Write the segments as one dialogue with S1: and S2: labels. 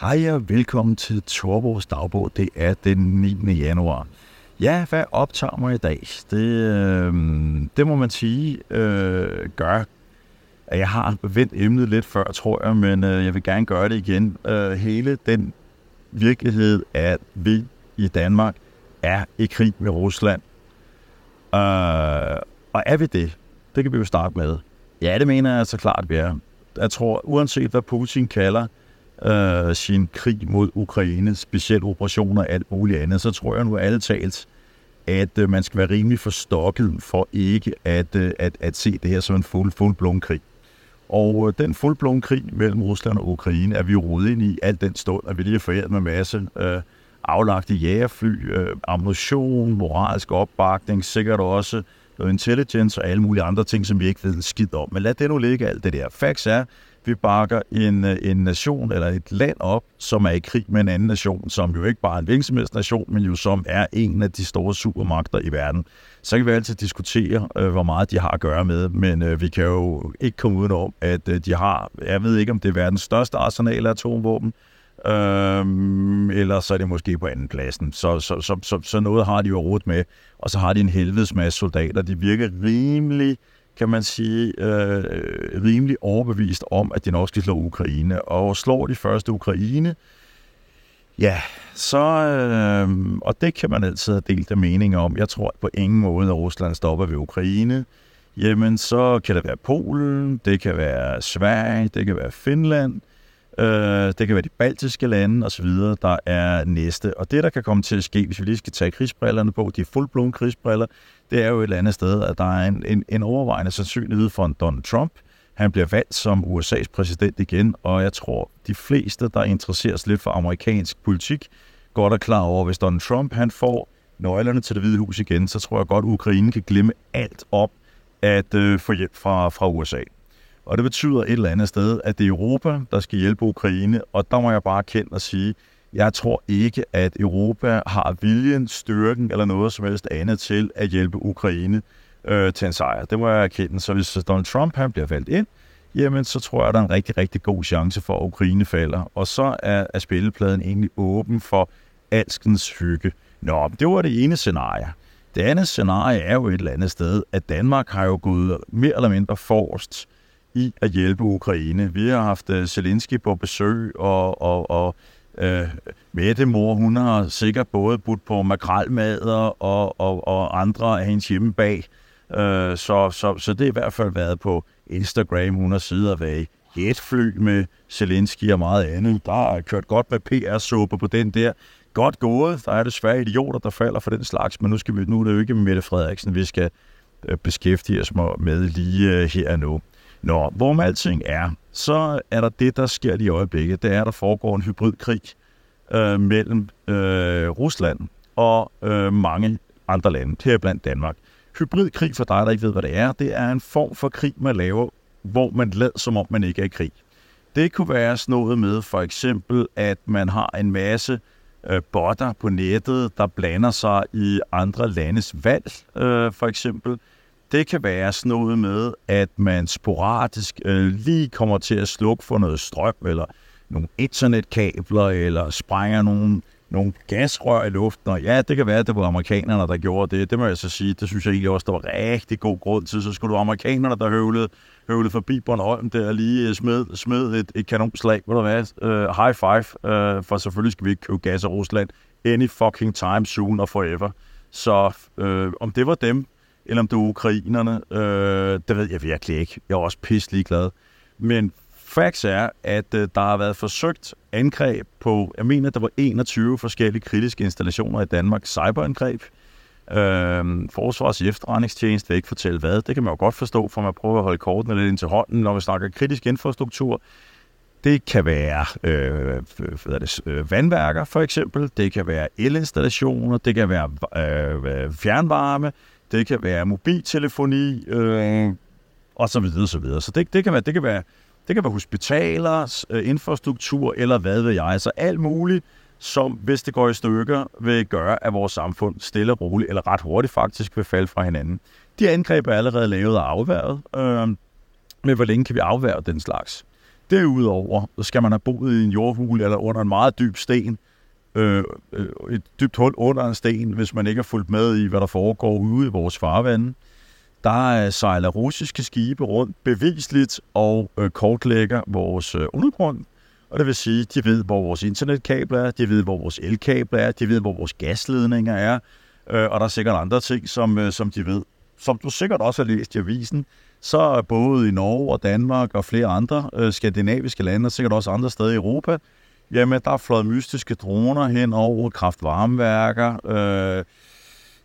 S1: Hej og velkommen til Torbos dagbog. Det er den 9. januar. Ja, hvad optager mig i dag? Det, øh, det må man sige øh, gør, at jeg har vendt emnet lidt før, tror jeg, men øh, jeg vil gerne gøre det igen. Øh, hele den virkelighed, at vi i Danmark er i krig med Rusland. Øh, og er vi det? Det kan vi jo starte med. Ja, det mener jeg så klart, vi er. Jeg tror, uanset hvad Putin kalder øh, sin krig mod Ukraine, specielt operationer og alt muligt andet, så tror jeg nu alle talt, at øh, man skal være rimelig forstokket for ikke at, øh, at, at se det her som en fuld, fuldblom krig. Og øh, den fuldblom krig mellem Rusland og Ukraine er vi rodet ind i alt den stund, at vi lige har foræret med masse øh, aflagte jægerfly, øh, ammunition, moralsk opbakning, sikkert også noget intelligence og alle mulige andre ting, som vi ikke ved skid om. Men lad det nu ligge alt det der. Facts er, vi bakker en, øh, en nation eller et land op, som er i krig med en anden nation, som jo ikke bare er en virksomhedsnation, men jo som er en af de store supermagter i verden. Så kan vi altid diskutere, øh, hvor meget de har at gøre med, men øh, vi kan jo ikke komme udenom, at øh, de har, jeg ved ikke om det er verdens største arsenal af atomvåben, Øhm, eller så er det måske på anden pladsen. Så, så, så, så, så noget har de jo råd med. Og så har de en helvedes masse soldater. De virker rimelig kan man sige, øh, rimelig overbevist om, at de nok skal slå Ukraine. Og slår de første Ukraine, ja, så, øh, og det kan man altid have delt af meninger om. Jeg tror på ingen måde, at Rusland stopper ved Ukraine. Jamen, så kan det være Polen, det kan være Sverige, det kan være Finland, Øh, det kan være de baltiske lande osv., der er næste. Og det, der kan komme til at ske, hvis vi lige skal tage krigsbrillerne på, de fuldblående krigsbriller, det er jo et eller andet sted, at der er en, en, en overvejende sandsynlighed for en Donald Trump. Han bliver valgt som USA's præsident igen, og jeg tror, de fleste, der interesserer sig lidt for amerikansk politik, godt er klar over, hvis Donald Trump han får nøglerne til det hvide hus igen, så tror jeg godt, at Ukraine kan glemme alt op at øh, få hjælp fra, fra USA. Og det betyder et eller andet sted, at det er Europa, der skal hjælpe Ukraine, og der må jeg bare kende og sige, jeg tror ikke, at Europa har viljen, styrken eller noget som helst andet til at hjælpe Ukraine øh, til en sejr. Det må jeg erkende. Så hvis Donald Trump han bliver valgt ind, jamen så tror jeg, at der er en rigtig, rigtig god chance for, at Ukraine falder. Og så er, er spillepladen egentlig åben for alskens hygge. Nå, det var det ene scenarie. Det andet scenarie er jo et eller andet sted, at Danmark har jo gået mere eller mindre forrest i at hjælpe Ukraine. Vi har haft øh, Zelensky på besøg, og, og, og øh, Mette mor, hun har sikkert både budt på makralmader og, og, og andre af hendes hjemme bag. Øh, så, så, så det har i hvert fald været på Instagram. Hun har siddet og været i jetfly med Zelensky og meget andet. Der er kørt godt med PR-suppe på den der. Godt gået. Der er desværre idioter, der falder for den slags, men nu, skal vi, nu er det jo ikke Mette Frederiksen, vi skal øh, beskæftige os med lige øh, her nu. Nå, hvor med alting er, så er der det, der sker i øjeblikket. Det er, at der foregår en hybridkrig øh, mellem øh, Rusland og øh, mange andre lande, heriblandt Danmark. Hybridkrig, for dig, der ikke ved, hvad det er, det er en form for krig, man laver, hvor man lader, som om man ikke er i krig. Det kunne være sådan noget med for eksempel, at man har en masse øh, botter på nettet, der blander sig i andre landes valg, øh, for eksempel det kan være sådan noget med, at man sporadisk øh, lige kommer til at slukke for noget strøm, eller nogle internetkabler, eller sprænger nogle, nogle gasrør i luften. Og ja, det kan være, at det var amerikanerne, der gjorde det. Det må jeg så sige, det synes jeg egentlig også, der var rigtig god grund til. Så skulle du amerikanerne, der høvlede, høvlede forbi Bornholm der lige øh, smed, smed et, et kanonslag. Ved du hvad? Uh, high five, uh, for selvfølgelig skal vi ikke købe gas af Rusland. Any fucking time soon og forever. Så uh, om det var dem, eller om det er ukrainerne, øh, det ved jeg virkelig ikke. Jeg er også pisselig glad. Men facts er, at øh, der har været forsøgt angreb på, jeg mener, der var 21 forskellige kritiske installationer i Danmark, cyberangreb. Øh, Forsvars efterretningstjeneste vil ikke fortælle hvad. Det kan man jo godt forstå, for man prøver at holde kortene lidt ind til hånden, når vi snakker kritisk infrastruktur. Det kan være øh, hvad er det, øh, vandværker for eksempel, det kan være elinstallationer, det kan være øh, øh fjernvarme, det kan være mobiltelefoni, øh, og så videre, så videre. Så det, det, kan være, det, kan være, det kan være hospitaler, øh, infrastruktur, eller hvad ved jeg. Så alt muligt, som hvis det går i stykker, vil gøre, at vores samfund stille og roligt, eller ret hurtigt faktisk, vil falde fra hinanden. De angreb er allerede lavet og afværget. Øh, men hvor længe kan vi afværge den slags? Derudover så skal man have boet i en jordhule eller under en meget dyb sten, Øh, øh, et dybt hul under en sten, hvis man ikke har fulgt med i, hvad der foregår ude i vores farvande. Der sejler russiske skibe rundt bevisligt og øh, kortlægger vores øh, undergrund. Og det vil sige, de ved, hvor vores internetkabler er, de ved, hvor vores elkabler er, de ved, hvor vores gasledninger er, øh, og der er sikkert andre ting, som, øh, som de ved. Som du sikkert også har læst i avisen, så er både i Norge og Danmark og flere andre øh, skandinaviske lande, og sikkert også andre steder i Europa, jamen der er fløjet mystiske droner hen over kraftvarmeværker, øh,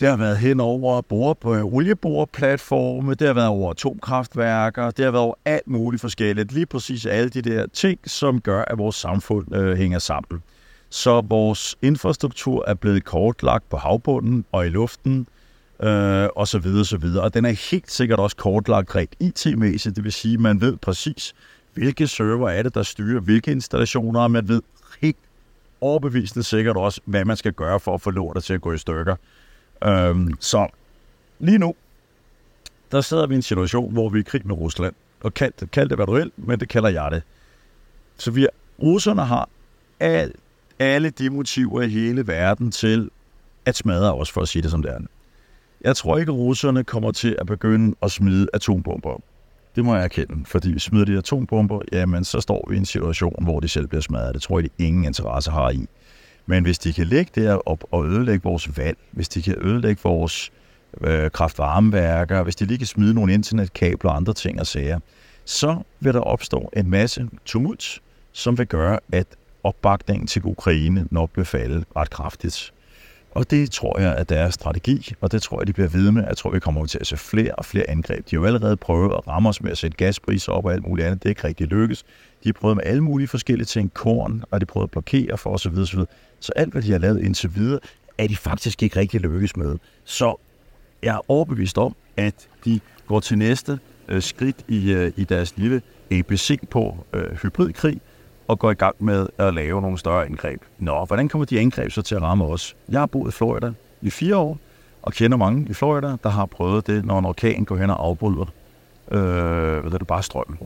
S1: det har været hen over bore på olieboreplatforme, det har været over atomkraftværker, det har været over alt muligt forskelligt. Lige præcis alle de der ting, som gør, at vores samfund øh, hænger sammen. Så vores infrastruktur er blevet kortlagt på havbunden og i luften, øh, og så videre, så videre. Og den er helt sikkert også kortlagt rent IT-mæssigt, det vil sige, at man ved præcis, hvilke server er det, der styrer hvilke installationer, og man ved helt overbevisende sikkert også, hvad man skal gøre for at få lortet til at gå i stykker. Øhm, så lige nu, der sidder vi i en situation, hvor vi er i krig med Rusland. Og kald det, kald det hvad du vil, men det kalder jeg det. Så vi, russerne har al, alle de motiver i hele verden til at smadre os, for at sige det som det er. Jeg tror ikke, russerne kommer til at begynde at smide atombomber. Det må jeg erkende, fordi vi smider de atombomber, jamen så står vi i en situation, hvor de selv bliver smadret. Det tror jeg, de ingen interesse har i. Men hvis de kan lægge der op og ødelægge vores vand, hvis de kan ødelægge vores øh, kraftvarmeværker, hvis de lige kan smide nogle internetkabler og andre ting og sager, så vil der opstå en masse tumult, som vil gøre, at opbakningen til Ukraine nok vil falde ret kraftigt. Og det tror jeg er deres strategi, og det tror jeg, de bliver ved med. Jeg tror, vi kommer til at se flere og flere angreb. De har jo allerede prøvet at ramme os med at sætte gaspriser op og alt muligt andet. Det er ikke rigtig lykkes. De har prøvet med alle mulige forskellige ting, korn, og de prøvet at blokere for osv. osv. Så alt, hvad de har lavet indtil videre, er de faktisk ikke rigtig lykkes med. Så jeg er overbevist om, at de går til næste øh, skridt i, øh, i deres lille ABC på øh, hybridkrig, og går i gang med at lave nogle større angreb. Nå, hvordan kommer de angreb så til at ramme os? Jeg har boet i Florida i fire år, og kender mange i Florida, der har prøvet det, når en orkan går hen og afbryder øh, hvad er det, bare strømmen.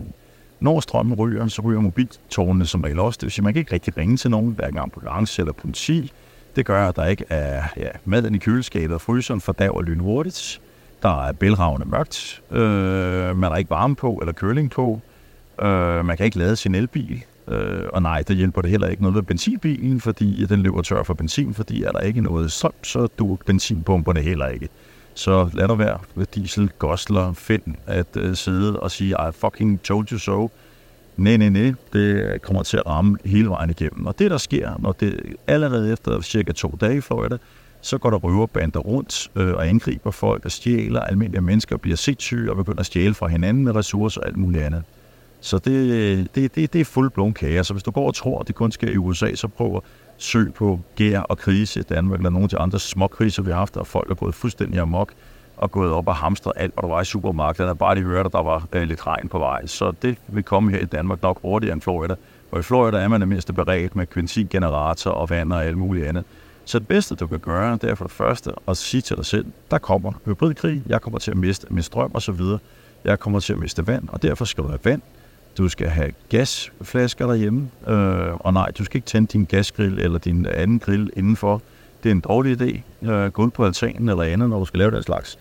S1: Når strømmen ryger, så ryger mobiltårnene som regel også. Det vil sige, at man kan ikke rigtig ringe til nogen, hverken ambulance eller politi. Det gør, at der ikke er ja, maden i køleskabet og fryseren for dag og lynhurtigt. Der er bælragende mørkt. Øh, man har ikke varme på eller køling på. Øh, man kan ikke lade sin elbil. Øh, og nej, det hjælper det heller ikke noget ved benzinbilen, fordi den løber tør for benzin, fordi er der ikke noget strøm, så du benzinpumperne heller ikke. Så lad dig være med diesel, gosler, find at øh, sidde og sige, I fucking told you so. Nej, nej, nej, det kommer til at ramme hele vejen igennem. Og det, der sker, når det allerede efter cirka to dage i Florida, så går der røverbander rundt øh, og angriber folk og stjæler. Almindelige mennesker bliver sindssyge og begynder at stjæle fra hinanden med ressourcer og alt muligt andet. Så det, det, det, det er fuldblom kage. Så hvis du går og tror, at det kun sker i USA, så prøv at søg på gær og krise i Danmark, eller nogle af de andre små kriser, vi har haft, og folk er gået fuldstændig amok og gået op og hamstret alt, hvad der var i supermarkederne. bare de hørte, at der var øh, lidt regn på vej. Så det vil komme her i Danmark nok hurtigere end Florida. Og i Florida er man det mindste beredt med benzingenerator og vand og alt muligt andet. Så det bedste, du kan gøre, det er for det første at sige til dig selv, der kommer hybridkrig, jeg kommer til at miste min strøm osv., jeg kommer til at miste vand, og derfor skal du have vand, du skal have gasflasker derhjemme, øh, og nej, du skal ikke tænde din gasgrill eller din anden grill indenfor. Det er en dårlig idé. Øh, gå ud på altanen eller andet, når du skal lave den slags.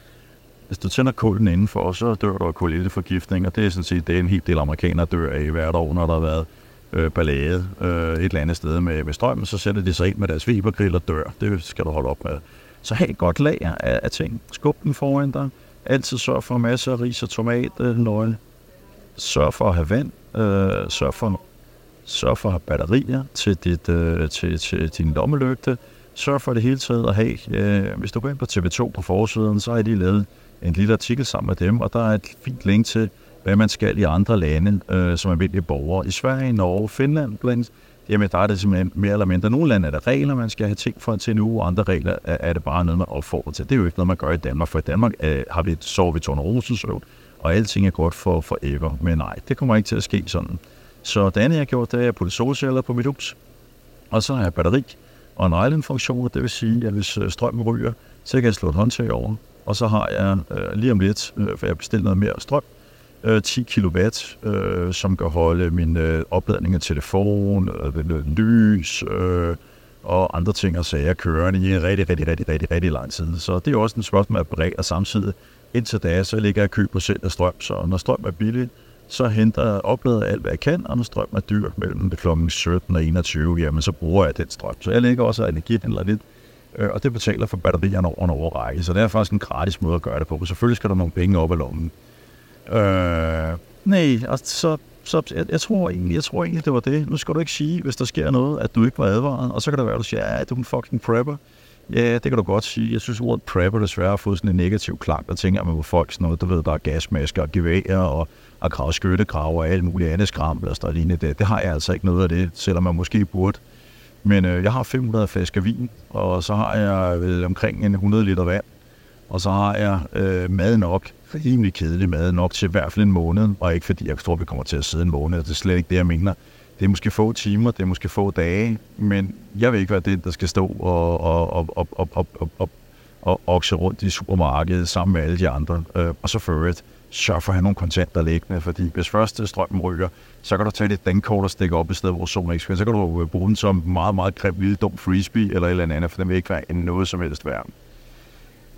S1: Hvis du tænder kulden indenfor, så dør du af kulilteforgiftning, og det er sådan set det, er en hel del amerikanere dør af hvert år, når der har været øh, ballade øh, et eller andet sted med, med strømmen, så sætter de sig ind med deres Webergrill og dør. Det skal du holde op med. Så have et godt lager af, af ting. Skub den foran dig. Altid sørg for masser af ris og tomat, øh, løg, sørg for at have vand, øh, sørg, for, sørg for at have batterier til, dit, øh, til, til din lommelygte, sørg for det hele taget at have, øh, hvis du går ind på TV2 på forsiden, så har de lavet en lille artikel sammen med dem, og der er et fint link til, hvad man skal i andre lande, øh, som almindelige borgere. I Sverige, Norge, Finland, blandt jamen der er det simpelthen mere eller mindre. Nogle lande er der regler, man skal have ting for til en uge, og andre regler er, er det bare noget, man opfordrer til. Det er jo ikke noget, man gør i Danmark, for i Danmark øh, har vi, sover vi tornerosesøvn, og alting er godt for forever. Men nej, det kommer ikke til at ske sådan. Så det andet, jeg har gjort, det er, at jeg putte solceller på mit hus. Og så har jeg batteri og en island-funktion, det vil sige, at hvis strøm strømmen ryger, så kan jeg slå et håndtag over. Og så har jeg øh, lige om lidt, øh, for jeg bestiller noget mere strøm, øh, 10 kW, øh, som kan holde min øh, opladning af telefon, øh, lys øh, og andre ting og sager kørende i en rigtig, rigtig, rigtig, rigtig, rigtig lang tid. Så det er også en spørgsmål at brække, og samtidig indtil da, så ligger jeg køb på selv af strøm, så når strøm er billig, så henter jeg oplader alt, hvad jeg kan, og når strøm er dyr mellem kl. 17 og 21, jamen så bruger jeg den strøm. Så jeg lægger også energihandler lidt, øh, og det betaler for batterierne over en overrække. Så det er faktisk en gratis måde at gøre det på. Selvfølgelig skal der nogle penge op i lommen. Øh, nej, og så, så jeg, jeg, tror egentlig, jeg tror egentlig, det var det. Nu skal du ikke sige, hvis der sker noget, at du ikke var advaret, og så kan det være, at du siger, ja, du er en fucking prepper. Ja, det kan du godt sige. Jeg synes, ordet prepper desværre har fået sådan en negativ klang, der tænker man på folk sådan noget, du ved, der er gasmasker og geværer og, og krav skyttegrave og alt muligt andet skram, eller sådan lignende det. Det har jeg altså ikke noget af det, selvom man måske burde. Men øh, jeg har 500 flasker vin, og så har jeg vel omkring en 100 liter vand, og så har jeg øh, mad nok, rimelig kedelig mad nok til i hvert fald en måned, og ikke fordi jeg tror, vi kommer til at sidde en måned, det er slet ikke det, jeg mener. Det er måske få timer, det er måske få dage, men jeg vil ikke være den, der skal stå og, og, og, og, og, og, og, og og okse rundt i supermarkedet sammen med alle de andre. Øh, og så for øvrigt, sørg for at have nogle kontanter liggende, fordi hvis først strømmen ryger, så kan du tage lidt dankort og stikke op i stedet, hvor solen ikke Så kan du øh, bruge den som meget, meget grim, lille dum frisbee eller et eller andet, for den vil ikke være noget som helst værd.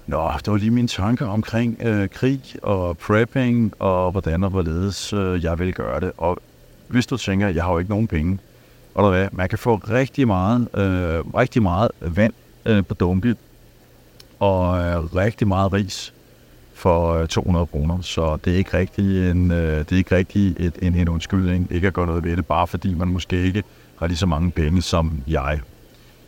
S1: Nå, det var lige mine tanker omkring øh, krig og prepping og hvordan og hvorledes øh, jeg vil gøre det. Og hvis du tænker, jeg har jo ikke nogen penge, og der hvad, man kan få rigtig meget, øh, rigtig meget vand øh, på dunket og øh, rigtig meget ris for øh, 200 kroner. Så det er ikke rigtig en, øh, det er ikke rigtig et, en, en undskyldning ikke at gøre noget ved det, bare fordi man måske ikke har lige så mange penge som jeg.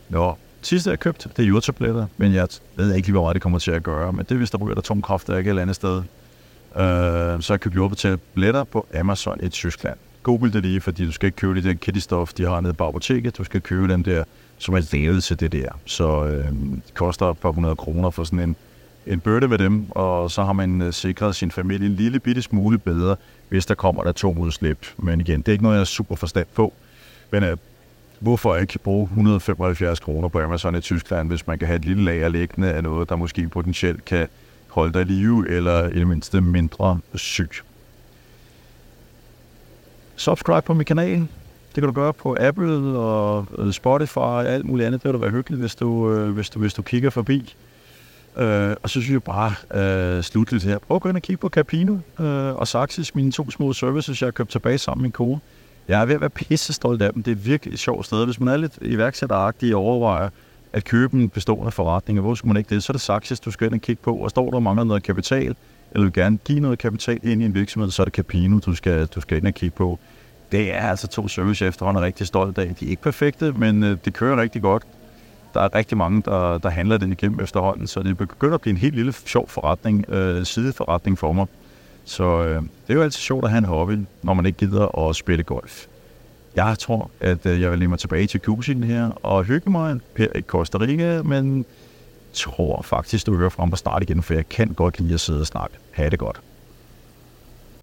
S1: Nå, sidste jeg købt, det er jordtabletter, men jeg ved ikke lige, hvor meget det kommer til at gøre, men det er, hvis der ryger atomkraft, der er ikke et eller andet sted. Øh, så jeg købt jordtabletter på Amazon i Tyskland. Google det lige, fordi du skal ikke købe det der kittystof, de har nede på apoteket. Du skal købe dem der, som er lavet til det der. Så øh, det koster et par hundrede kroner for sådan en, en bøtte med dem, og så har man øh, sikret sin familie en lille bitte smule bedre, hvis der kommer der atomudslip. Men igen, det er ikke noget, jeg er super forstand på. Men øh, hvorfor ikke bruge 175 kroner på Amazon i Tyskland, hvis man kan have et lille lager liggende af noget, der måske potentielt kan holde dig i live, eller i det mindste mindre syg. Subscribe på min kanal. Det kan du gøre på Apple og øh, Spotify og alt muligt andet. Det vil da være hyggeligt, hvis du, øh, hvis du, hvis du kigger forbi. Øh, og så synes jeg bare øh, slutligt her, prøv at gå ind og kigge på Capino øh, og Saxis, mine to små services, jeg har købt tilbage sammen med min kone. Jeg er ved at være pisse stolt af dem. Det er virkelig et sjovt sted. Hvis man er lidt iværksætteragtig og overvejer at købe en bestående forretning, hvor skulle man ikke det, så er det Saxis, du skal ind og kigge på. Og står der mangler noget kapital, eller vil gerne give noget kapital ind i en virksomhed, så er det Capino, du skal, du skal ind og kigge på. Det er altså to service efterhånden er rigtig stolt af. De er ikke perfekte, men øh, det kører rigtig godt der er rigtig mange, der, der handler det igennem efterhånden, så det begynder at blive en helt lille sjov forretning, øh, sideforretning for mig. Så øh, det er jo altid sjovt at have en hobby, når man ikke gider at spille golf. Jeg tror, at øh, jeg vil lige mig tilbage til Cusin her og hygge mig her i Costa Rica, men tror faktisk, du hører frem på start igen, for jeg kan godt lide at sidde og snakke. Ha' det godt.